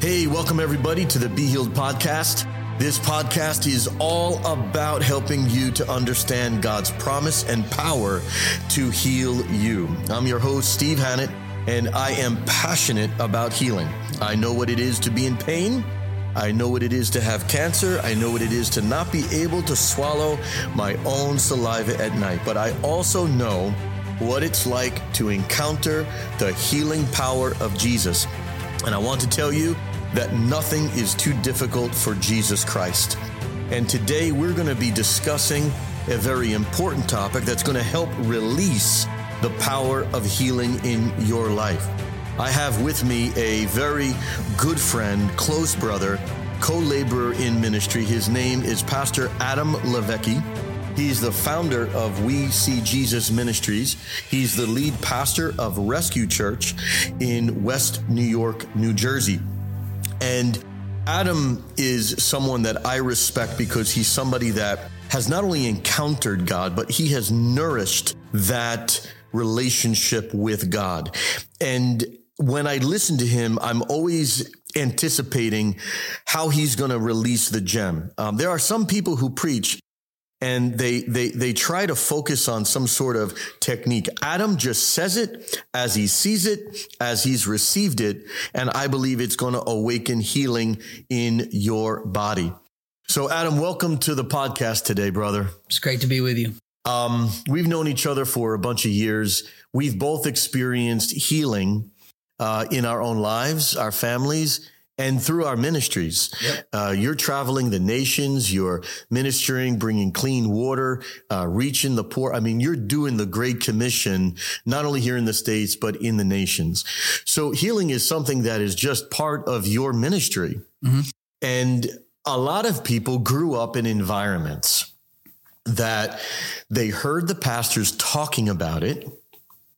Hey, welcome everybody to the Be Healed podcast. This podcast is all about helping you to understand God's promise and power to heal you. I'm your host, Steve Hannett, and I am passionate about healing. I know what it is to be in pain. I know what it is to have cancer. I know what it is to not be able to swallow my own saliva at night. But I also know what it's like to encounter the healing power of Jesus. And I want to tell you that nothing is too difficult for Jesus Christ. And today we're going to be discussing a very important topic that's going to help release the power of healing in your life. I have with me a very good friend, close brother, co laborer in ministry. His name is Pastor Adam LiVecchi. He's the founder of We See Jesus Ministries. He's the lead pastor of Rescue Church in West New York, New Jersey. And Adam is someone that I respect because he's somebody that has not only encountered God, but he has nourished that relationship with God. And when I listen to him, I'm always anticipating how he's going to release the gem. Um, there are some people who preach and they they they try to focus on some sort of technique. Adam just says it as he sees it, as he's received it, and I believe it's going to awaken healing in your body. So, Adam, welcome to the podcast today, brother. It's great to be with you. Um, we've known each other for a bunch of years. We've both experienced healing uh, in our own lives, our families, and through our ministries. Yep. Uh, you're traveling the nations, you're ministering, bringing clean water, uh, reaching the poor. I mean, you're doing the Great Commission, not only here in the States, but in the nations. So healing is something that is just part of your ministry. Mm-hmm. And a lot of people grew up in environments that they heard the pastors talking about it.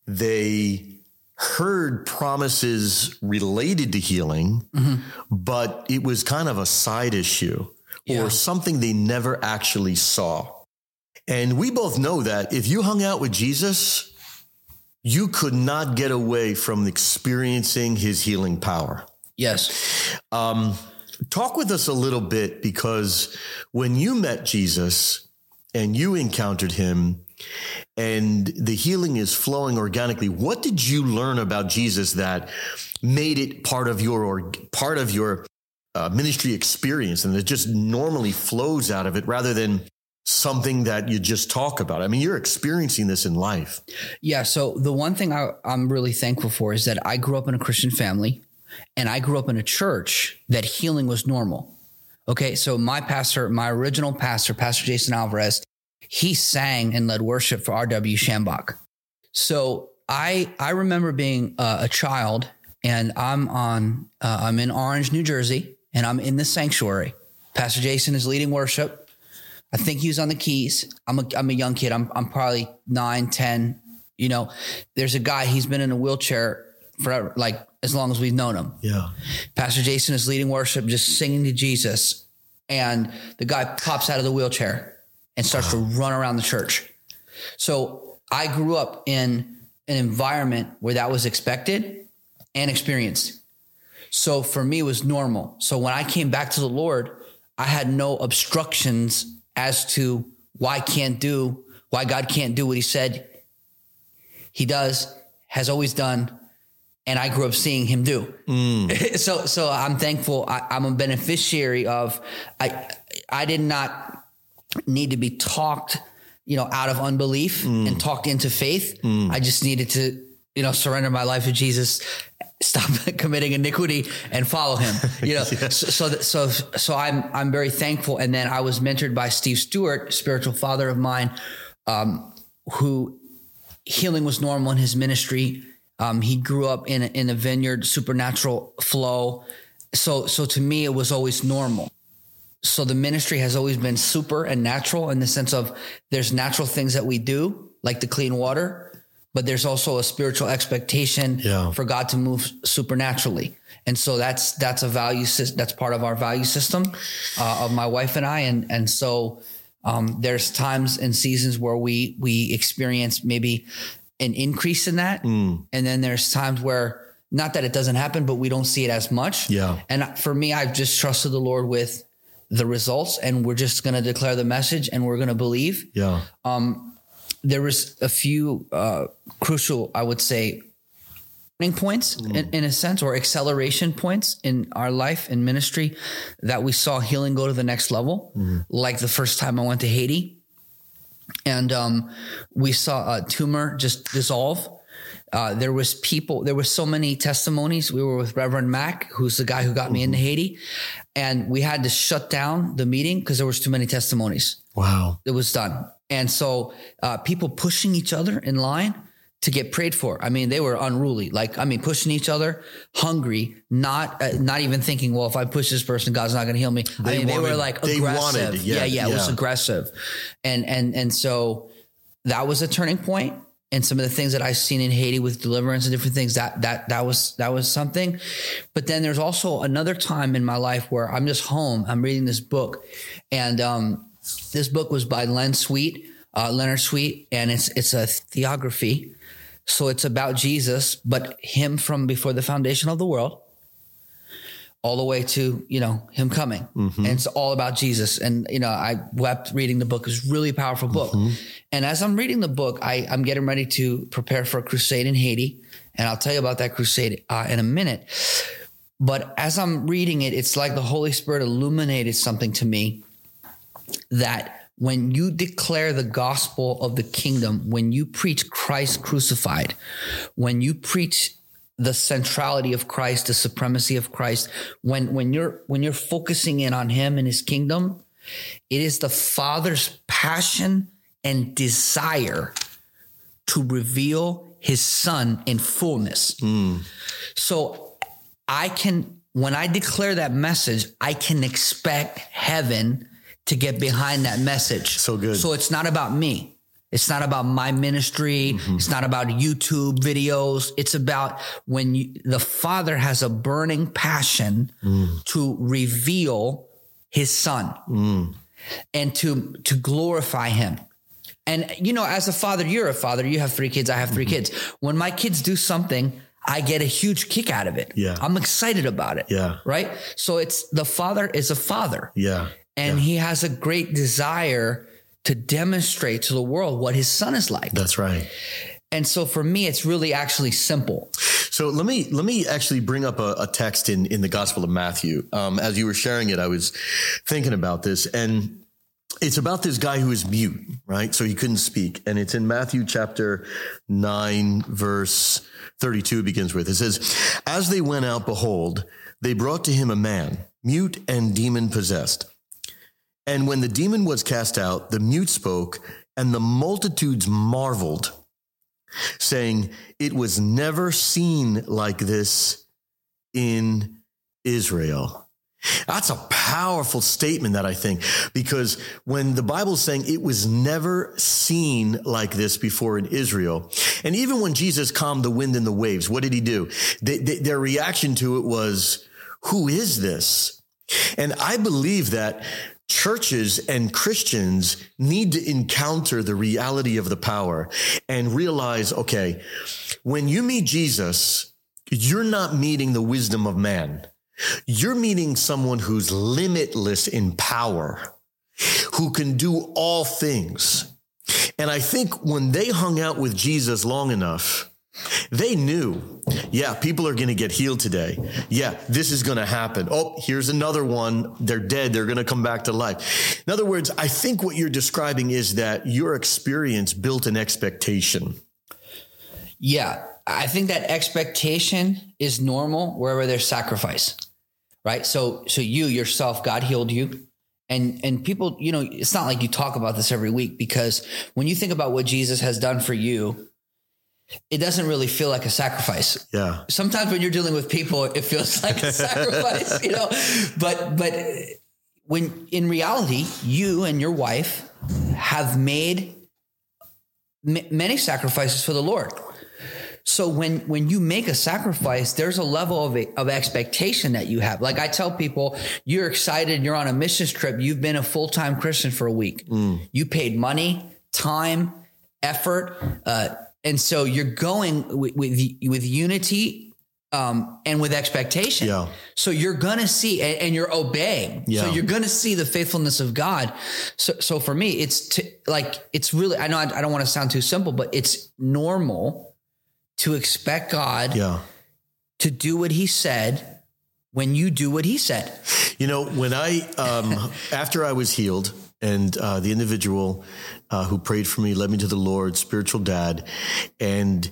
They heard promises related to healing, mm-hmm. but it was kind of a side issue yeah. or something they never actually saw. And we both know that if you hung out with Jesus, you could not get away from experiencing his healing power. Yes. Um, talk with us a little bit because when you met Jesus and you encountered him, and the healing is flowing organically. What did you learn about Jesus that made it part of your or part of your uh, ministry experience, and it just normally flows out of it rather than something that you just talk about? I mean, you're experiencing this in life. Yeah. So the one thing I, I'm really thankful for is that I grew up in a Christian family, and I grew up in a church that healing was normal. Okay, so my pastor, my original pastor, Pastor Jason Alvarez, he sang and led worship for R.W. Schambach. So I I remember being uh, a child and I'm on uh, I'm in Orange, New Jersey, and I'm in the sanctuary. Pastor Jason is leading worship. I think he was on the keys. I'm a I'm a young kid. I'm I'm probably nine, ten. You know, there's a guy. He's been in a wheelchair forever, like as long as we've known him. Yeah. Pastor Jason is leading worship, just singing to Jesus, and the guy pops out of the wheelchair and starts to run around the church. So I grew up in an environment where that was expected and experienced. So for me, it was normal. So when I came back to the Lord, I had no obstructions as to why I can't do, why God can't do what he said he does, has always done, and I grew up seeing him do. Mm. so, so I'm thankful. I, am a beneficiary of. I, I did not need to be talked, you know, out of unbelief mm. and talked into faith. Mm. I just needed to, you know, surrender my life to Jesus, stop committing iniquity and follow him. You know, so, so, so, so I'm, I'm very thankful. And then I was mentored by Steve Stewart, spiritual father of mine, um, who healing was normal in his ministry. Um, he grew up in a, in a vineyard, supernatural flow. So, so to me, it was always normal so the ministry has always been super and natural in the sense of there's natural things that we do, like the clean water, but there's also a spiritual expectation yeah. for God to move supernaturally. And so that's that's a value that's part of our value system uh, of my wife and I. And and so um, there's times and seasons where we we experience maybe an increase in that, mm. and then there's times where not that it doesn't happen, but we don't see it as much. Yeah. And for me, I've just trusted the Lord with the results and we're just going to declare the message and we're going to believe. Yeah. Um, There was a few uh, crucial, I would say, turning points in, in a sense or acceleration points in our life and ministry that we saw healing go to the next level. Like the first time I went to Haiti and um, we saw a tumor just dissolve. Uh, there was people, there were so many testimonies. We were with Reverend Mack, who's the guy who got me into Haiti, and we had to shut down the meeting because there was too many testimonies. Wow. It was done, and so uh, people pushing each other in line to get prayed for. I mean, they were unruly. Like, I mean, pushing each other, hungry, not uh, not even thinking, well, if I push this person, God's not going to heal me. I They mean, they were wanted- like they aggressive. wanted, yeah, yeah, yeah, it was aggressive, and and and so that was a turning point and some of the things that I've seen in Haiti with deliverance and different things that that that was that was something. But then there's also another time in my life where I'm just home. I'm reading this book, and um, this book was by Len Sweet, uh, Leonard Sweet, and it's it's a theography. So it's about Jesus, but him from before the foundation of the world all the way to you know him coming and it's all about jesus and you know i wept reading the book it's a really powerful book and as i'm reading the book I, i'm getting ready to prepare for a crusade in haiti. And i'll tell you about that crusade uh, in a minute. But as i'm reading it it's like the holy spirit illuminated something to me that when you declare the gospel of the kingdom, when you preach Christ crucified, when you preach the centrality of Christ, the supremacy of Christ, when when you're when you're focusing in on him and his kingdom, it is the Father's passion and desire to reveal his son in fullness. Mm. So I can, when I declare that message, I can expect heaven to get behind that message. So good. So it's not about me. It's not about my ministry. Mm-hmm. It's not about YouTube videos. It's about when you, the Father has a burning passion mm. to reveal his son mm. and to to glorify him. And you know, as a father, you're a father. You have three kids. I have 3 kids. When my kids do something, I get a huge kick out of it. Yeah. I'm excited about it. Yeah. Right. So it's the father is a father Yeah. and he has a great desire to demonstrate to the world what his son is like. That's right. And so for me, it's really actually simple. So let me let me actually bring up a, a text in in the Gospel of Matthew. Um, as you were sharing it, I was thinking about this, and it's about this guy who is mute, right? So he couldn't speak, and it's in Matthew chapter nine, verse thirty-two. Begins with it says, "As they went out, behold, they brought to him a man mute and demon possessed." And when the demon was cast out, the mute spoke, and the multitudes marveled saying, It was never seen like this in Israel. That's a powerful statement that I think, because when the Bible's saying it was never seen like this before in Israel, and even when Jesus calmed the wind and the waves, what did he do? Their reaction to it was, Who is this? And I believe that churches and Christians need to encounter the reality of the power and realize, okay, when you meet Jesus, you're not meeting the wisdom of man. You're meeting someone who's limitless in power, who can do all things. And I think when they hung out with Jesus long enough, they knew, yeah, people are going to get healed today. Yeah, this is going to happen. Oh, here's another one. They're dead. They're going to come back to life. In other words, I think what you're describing is that your experience built an expectation. Yeah. I think that expectation is normal wherever there's sacrifice. Right. So so you yourself, God healed you. And and people, you know, it's not like you talk about this every week because when you think about what Jesus has done for you, it doesn't really feel like a sacrifice. Yeah. Sometimes when you're dealing with people, it feels like a sacrifice, you know. But but when in reality, you and your wife have made m- many sacrifices for the Lord. So when when you make a sacrifice, there's a level of of expectation that you have. Like I tell people, you're excited, you're on a missions trip, you've been a full time Christian for a week. You paid money, time, effort, uh, and so you're going with, with with unity um, and with expectation. Yeah. So you're gonna see, and, and you're obeying. Yeah. So you're gonna see the faithfulness of God. So, so for me, it's to, like it's really. I know I, I don't want to sound too simple, but it's normal to expect God Yeah. to do what He said when you do what He said. You know, when I, um, after I was healed, and uh, the individual uh, who prayed for me led me to the Lord, spiritual dad, and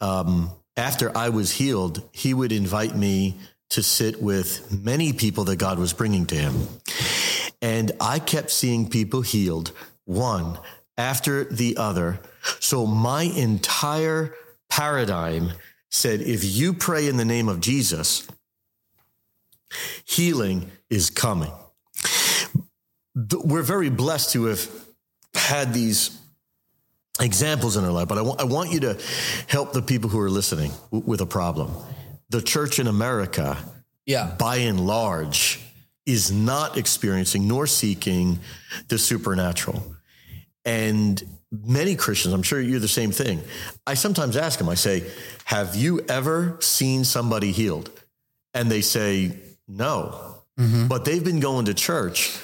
um, after I was healed, he would invite me to sit with many people that God was bringing to him, and I kept seeing people healed, one after the other. So my entire paradigm said, if you pray in the name of Jesus, healing is coming. We're very blessed to have had these examples in our life, but I want, want you to help the people who are listening w- with a problem. The church in America, Yeah. by and large, is not experiencing nor seeking the supernatural. And many Christians, I'm sure you're the same thing. I sometimes ask them, I say, Have you ever seen somebody healed? And they say, No. Mm-hmm. But they've been going to church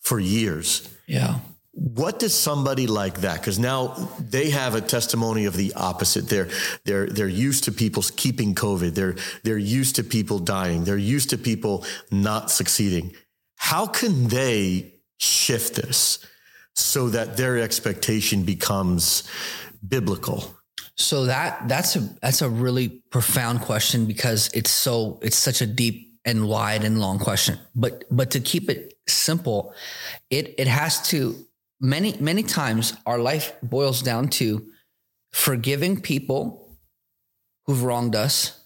for years. Yeah. What does somebody like that? Because now they have a testimony of the opposite. They're they're they're used to people keeping COVID. They're they're used to people dying. They're used to people not succeeding. How can they shift this so that their expectation becomes biblical? So that that's a that's a really profound question because it's so it's such a deep and wide and long question. But but to keep it simple, it it has to many many times our life boils down to forgiving people who've wronged us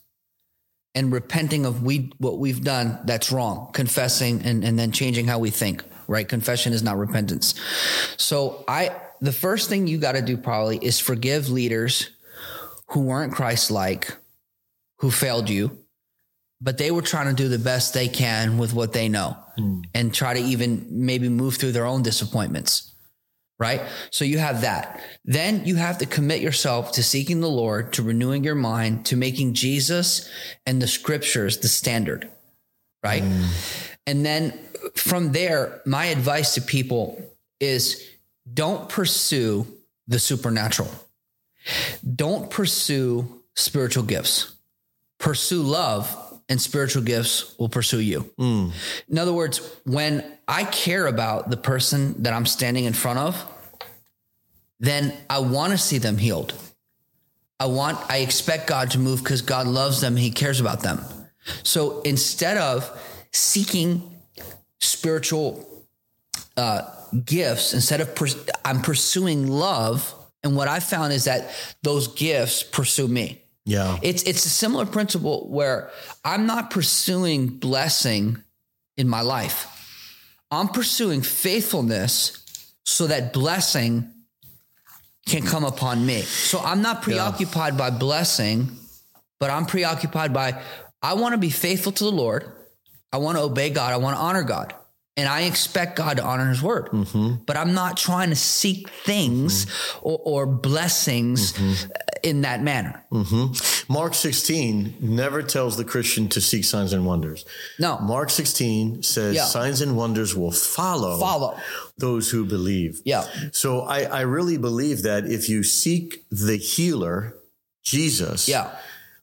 and repenting of we what we've done that's wrong, confessing and, and then changing how we think. Right? Confession is not repentance. So I the first thing you got to do probably is forgive leaders who weren't Christ like, who failed you, but they were trying to do the best they can with what they know hmm. and try to even maybe move through their own disappointments. Right. So you have that. Then you have to commit yourself to seeking the Lord, to renewing your mind, to making Jesus and the scriptures the standard. Right. Hmm. And then from there, my advice to people is don't pursue the supernatural don't pursue spiritual gifts. Pursue love, and spiritual gifts will pursue you. Hmm. In other words, when I care about the person that I'm standing in front of, then I want to see them healed. I want, I expect God to move because God loves them. He cares about them. So instead of seeking spiritual uh, gifts, instead of pers- I'm pursuing love, and what I found is that those gifts pursue me. Yeah. It's it's a similar principle where I'm not pursuing blessing in my life. I'm pursuing faithfulness so that blessing can come upon me. So I'm not preoccupied by blessing, but I'm preoccupied by I want to be faithful to the Lord. I want to obey God. I want to honor God. And I expect God to honor his word. Mm-hmm. But I'm not trying to seek things mm-hmm. or, or blessings mm-hmm. in that manner. Mark 16 never tells the Christian to seek signs and wonders. No. Mark 16 says Yeah. signs and wonders will follow, Follow. those who believe. Yeah. So I, I really believe that if you seek the healer, Jesus, Yeah.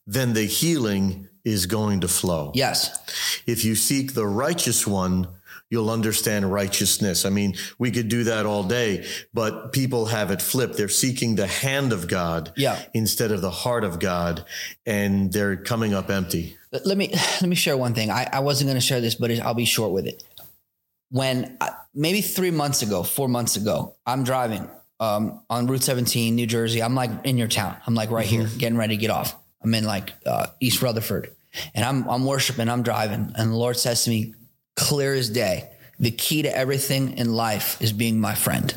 then the healing is going to flow. Yes. If you seek the righteous one, you'll understand righteousness. I mean, we could do that all day, but people have it flipped. They're seeking the hand of God Yeah. instead of the heart of God, and they're coming up empty. Let me let me share one thing. I, I wasn't going to share this, but I'll be short with it. When I, maybe three months ago, four months ago, I'm driving um, on Route 17, New Jersey. I'm like in your town. I'm like right here, getting ready to get off. I'm in like uh, East Rutherford, and I'm I'm worshiping. I'm driving, and the Lord says to me, clear as day, the key to everything in life is being my friend.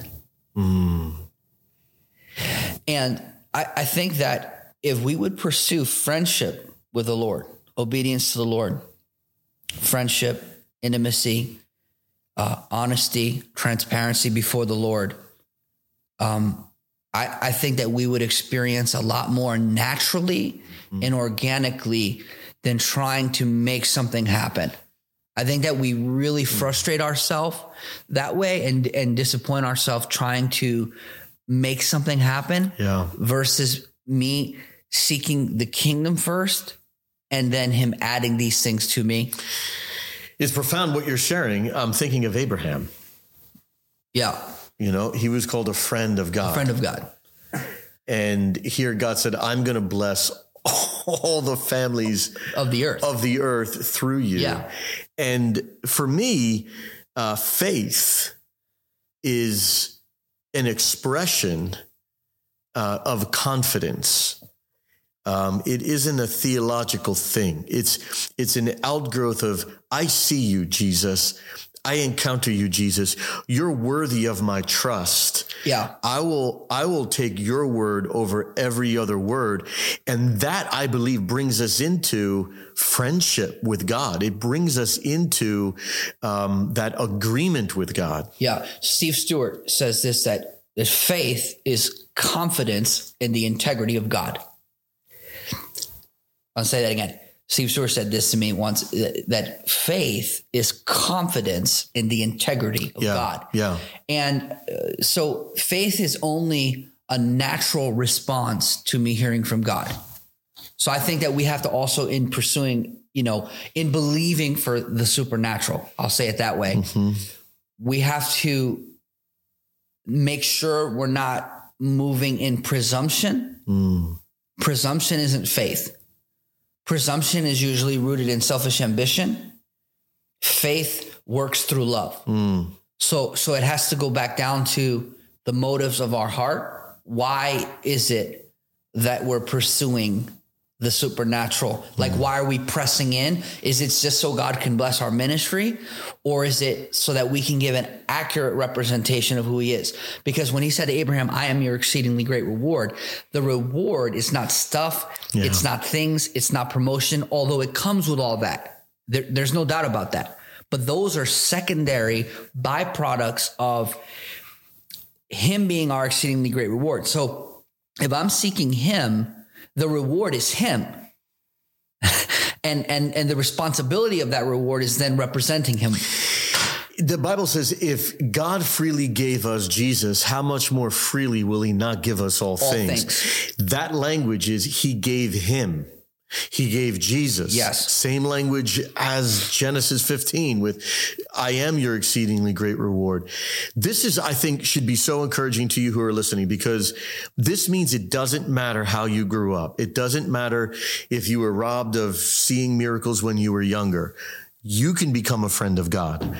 And I, I think that if we would pursue friendship with the Lord, obedience to the Lord, friendship, intimacy, uh, honesty, transparency before the Lord, um, I, I think that we would experience a lot more naturally mm-hmm. and organically than trying to make something happen. I think that we really mm-hmm. frustrate ourselves that way and and disappoint ourselves trying to make something happen Yeah. versus me seeking the kingdom first and then him adding these things to me. It's profound what you're sharing. I'm thinking of Abraham. Yeah, You know, he was called a friend of God. friend of God. And here God said, I'm going to bless all the families Of the earth. of the earth through you. Yeah. And for me, uh, faith is an expression uh, of confidence. Um, it isn't a theological thing. It's it's an outgrowth of I see you, Jesus. I encounter you, Jesus. You're worthy of my trust. Yeah. I will I will take your word over every other word and that I believe brings us into friendship with God. It brings us into um, that agreement with God. Yeah. Steve Stewart says this that, that faith is confidence in the integrity of God. I'll say that again. Steve Stewart said this to me once that, faith is confidence in the integrity of Yeah, God. yeah. And uh, so faith is only a natural response to me hearing from God. So I think that we have to also in pursuing, you know, in believing for the supernatural, I'll say it that way. We have to make sure we're not moving in presumption. Presumption isn't faith. Presumption is usually rooted in selfish ambition. Faith works through love. Hmm. So so it has to go back down to the motives of our heart. Why is it that we're pursuing the supernatural? Like mm-hmm. why are we pressing in? Is it just so God can bless our ministry or is it so that we can give an accurate representation of who he is? Because when he said to Abraham, I am your exceedingly great reward, the reward is not stuff, it's not things, it's not promotion, although it comes with all that. There, there's no doubt about that. But those are secondary byproducts of him being our exceedingly great reward. So if I'm seeking him, the reward is him. and and and the responsibility of that reward is then representing him. The Bible says, if God freely gave us Jesus, how much more freely will he not give us all, things? things. That language is he gave him. He gave Jesus. Yes. Same language as Genesis 15 with, I am your exceedingly great reward. This is, I think, should be so encouraging to you who are listening because this means it doesn't matter how you grew up. It doesn't matter if you were robbed of seeing miracles when you were younger. You can become a friend of God.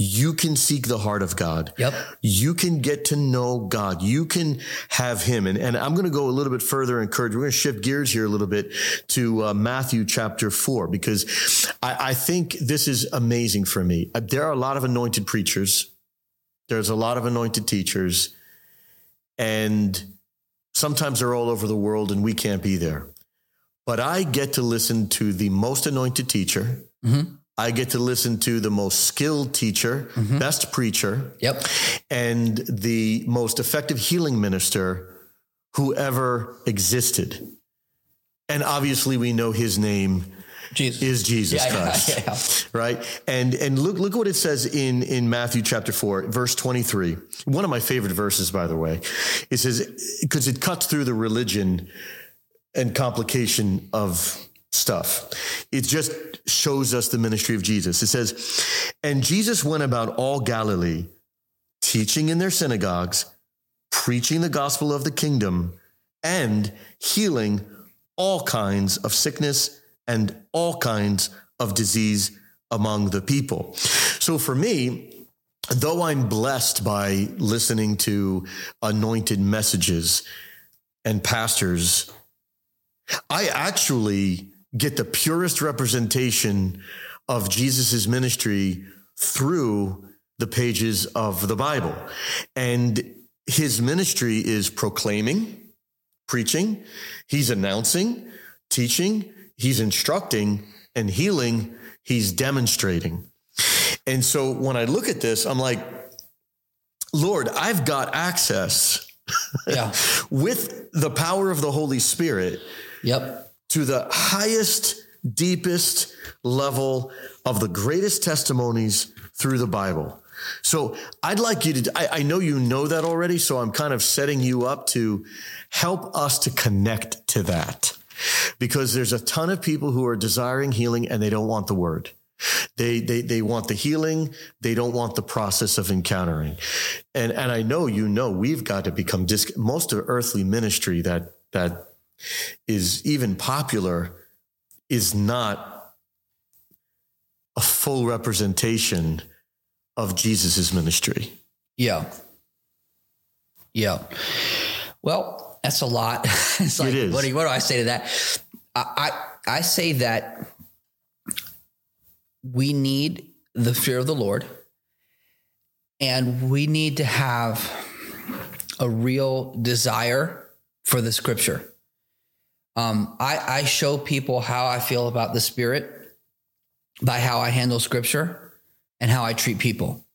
You can seek the heart of God. Yep. You can get to know God. You can have Him. And, and I'm going to go a little bit further and encourage. We're going to shift gears here a little bit to uh, Matthew chapter four, because I, I think this is amazing for me. Uh, There are a lot of anointed preachers. There's a lot of anointed teachers. And sometimes they're all over the world and we can't be there. But I get to listen to the most anointed teacher. I get to listen to the most skilled teacher, mm-hmm. best preacher, Yep. and the most effective healing minister who ever existed. And obviously, we know his name Jesus. is Jesus Yeah, yeah, Christ, yeah. right? And and look look what it says in in Matthew chapter four, verse twenty three. One of my favorite verses, by the way. It says because it cuts through the religion and complication of stuff. It's just shows us the ministry of Jesus. It says, and Jesus went about all Galilee, teaching in their synagogues, preaching the gospel of the kingdom, and healing all kinds of sickness and all kinds of disease among the people. So for me, though I'm blessed by listening to anointed messages and pastors, I actually get the purest representation of Jesus's ministry through the pages of the Bible. And his ministry is proclaiming, preaching, he's announcing, teaching, he's instructing, and healing, he's demonstrating. And so when I look at this, I'm like, Lord, I've got access Yeah. with the power of the Holy Spirit Yep. To the highest deepest level of the greatest testimonies through the Bible. So I'd like you to, I, I, know you know that already. So I'm kind of setting you up to help us to connect to that because there's a ton of people who are desiring healing and they don't want the word. They, they, they want the healing. They don't want the process of encountering. And, and I know, you know, we've got to become dis- most of earthly ministry that, that is even popular is not a full representation of Jesus's ministry. Yeah. Yeah. Well, that's a lot. it's like, it is. What do, you, what do I say to that? I, I, I say that we need the fear of the Lord and we need to have a real desire for the scripture. Um, I, I show people how I feel about the spirit by how I handle scripture and how I treat people.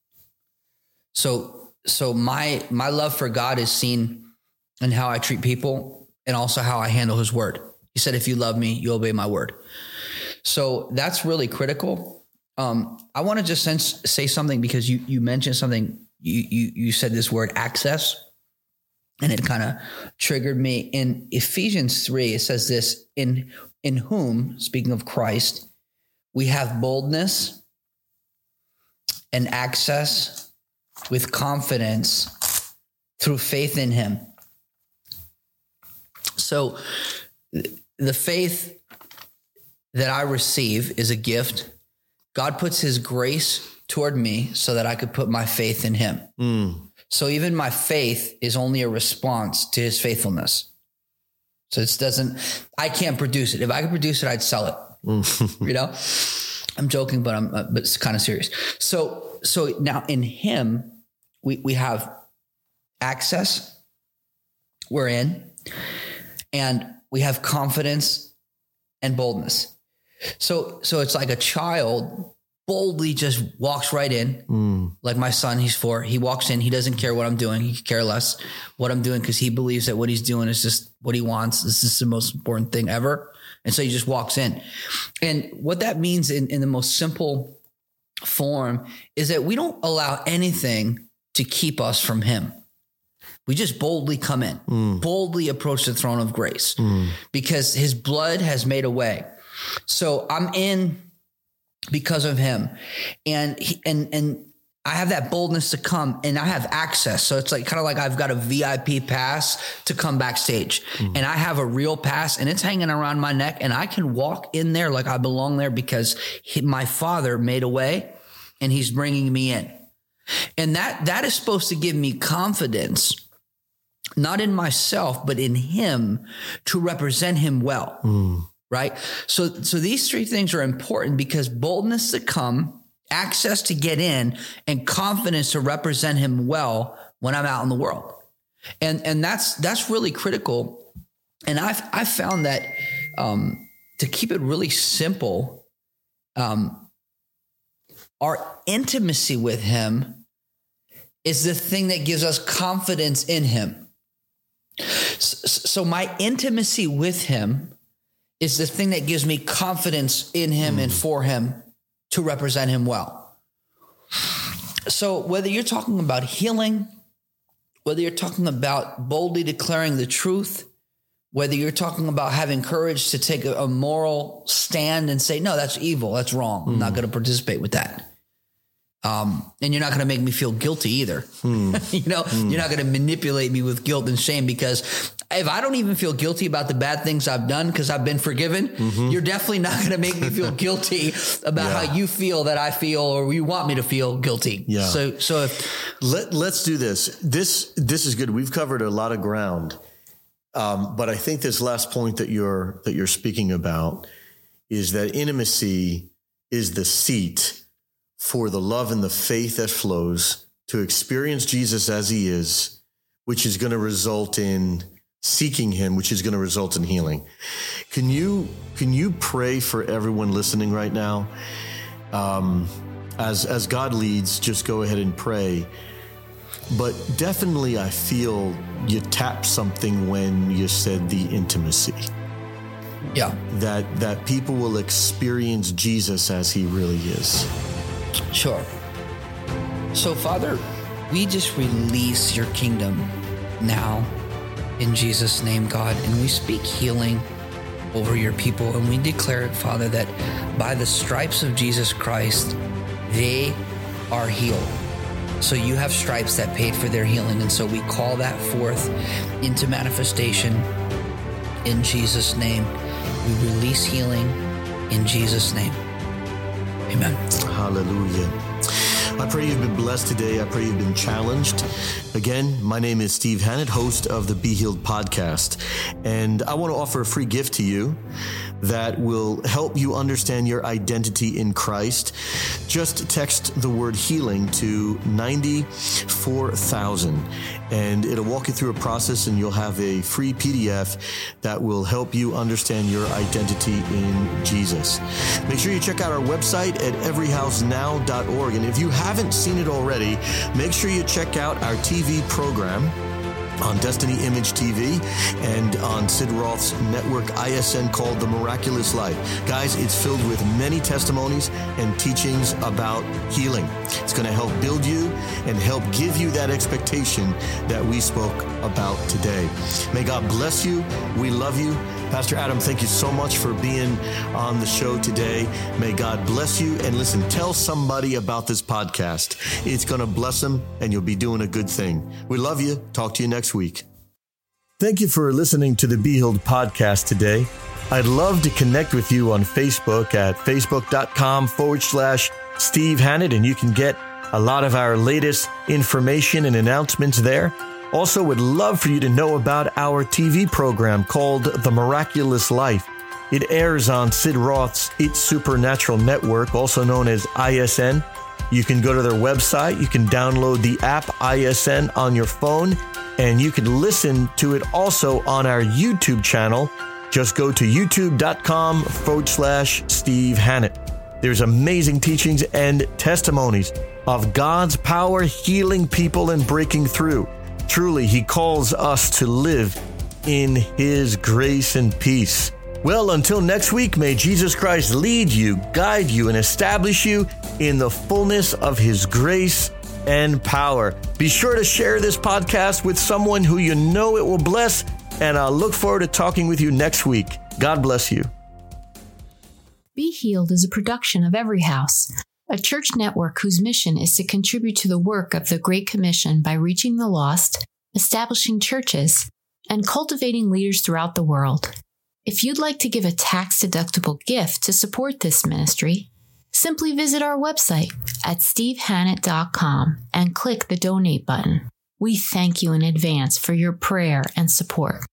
So, so my, my love for God is seen in how I treat people and also how I handle his word. He said, if you love me, you obey my word. So that's really critical. Um, I want to just sense, say something because you, you mentioned something. You, you, you said this word access and it kind of triggered me. In Ephesians 3 it says this in in whom speaking of Christ we have boldness and access with confidence through faith in him. So the faith that I receive is a gift. God puts his grace toward me so that I could put my faith in him. Mm. So even my faith is only a response to his faithfulness. So it doesn't, I can't produce it. If I could produce it, I'd sell it. you know, I'm joking, but I'm, uh, but it's kind of serious. So, so now in him, we, we have access, we're in, and we have confidence and boldness. So, so it's like a child boldly just walks right in. Mm. Like my son, he's four. He walks in. He doesn't care what I'm doing. He care less what I'm doing because he believes that what he's doing is just what he wants. This is the most important thing ever. And so he just walks in. And what that means in, in the most simple form is that we don't allow anything to keep us from him. We just boldly come in, mm. boldly approach the throne of grace mm. because his blood has made a way. So I'm in because of him. And he, and and I have that boldness to come and I have access. So it's like kind of like I've got a VIP pass to come backstage mm-hmm. and I have a real pass and it's hanging around my neck and I can walk in there like I belong there because he, my father made a way and he's bringing me in. And that, that is supposed to give me confidence, not in myself, but in him to represent him well. Mm right? So, so these three things are important because boldness to come, access to get in, and confidence to represent him well when I'm out in the world. And, and that's, that's really critical. And I've, I've found that, um, to keep it really simple, um, our intimacy with him is the thing that gives us confidence in him. So, so my intimacy with him is the thing that gives me confidence in him mm. and for him to represent him well. So, whether you're talking about healing, whether you're talking about boldly declaring the truth, whether you're talking about having courage to take a, moral stand and say, no, that's evil, that's wrong, mm. I'm not mm. going to participate with that. Um, and you're not going to make me feel guilty either. Hmm. you know, hmm. you're not going to manipulate me with guilt and shame because if I don't even feel guilty about the bad things I've done because I've been forgiven, mm-hmm. you're definitely not going to make me feel guilty about yeah. how you feel that I feel or you want me to feel guilty. Yeah. So, so if let let's do this. This this is good. We've covered a lot of ground, um, but I think this last point that you're that you're speaking about is that intimacy is the seat for the love and the faith that flows to experience Jesus as he is, which is going to result in seeking him, which is going to result in healing. Can you, can you pray for everyone listening right now? Um, as, as God leads, just go ahead and pray. But definitely, I feel you tapped something when you said the intimacy. Yeah. That that people will experience Jesus as he really is. Sure. So, Father, we just release your kingdom now in Jesus' name, God, and we speak healing over your people. And we declare Father, that by the stripes of Jesus Christ, they are healed. So you have stripes that paid for their healing. And so we call that forth into manifestation in Jesus' name. We release healing in Jesus' name. Amen. Hallelujah. I pray you've been blessed today. I pray you've been challenged. Again, my name is Steve Hannett, host of the Be Healed podcast. And I want to offer a free gift to you that will help you understand your identity in Christ. Just text the word healing to 94,000 and it'll walk you through a process and you'll have a free PDF that will help you understand your identity in Jesus. Make sure you check out our website at everyhousenow.org. And if you haven't seen it already, make sure you check out our TV program on Destiny Image TV and on Sid Roth's network ISN called The Miraculous Life. Guys, it's filled with many testimonies and teachings about healing. It's going to help build you and help give you that expectation that we spoke about today. May God bless you. We love you. Pastor Adam, thank you so much for being on the show today. May God bless you. And listen, tell somebody about this podcast. It's going to bless them and you'll be doing a good thing. We love you. Talk to you next week. Thank you for listening to the Be Healed podcast today. I'd love to connect with you on Facebook at facebook.com forward slash Steve Hannett, and you can get a lot of our latest information and announcements there. Also, would love for you to know about our TV program called The Miraculous Life. It airs on Sid Roth's It's Supernatural Network, also known as ISN. You can go to their website, you can download the app ISN on your phone, and you can listen to it also on our YouTube channel. Just go to youtube.com forward slash Steve Hannett. There's amazing teachings and testimonies of God's power healing people and breaking through. Truly, He calls us to live in His grace and peace. Well, until next week, may Jesus Christ lead you, guide you, and establish you in the fullness of His grace and power. Be sure to share this podcast with someone who you know it will bless, and I'll look forward to talking with you next week. God bless you. Be Healed is a production of Every House, a church network whose mission is to contribute to the work of the Great Commission by reaching the lost, establishing churches, and cultivating leaders throughout the world. If you'd like to give a tax deductible gift to support this ministry, simply visit our website at stevehannett.com and click the donate button. We thank you in advance for your prayer and support.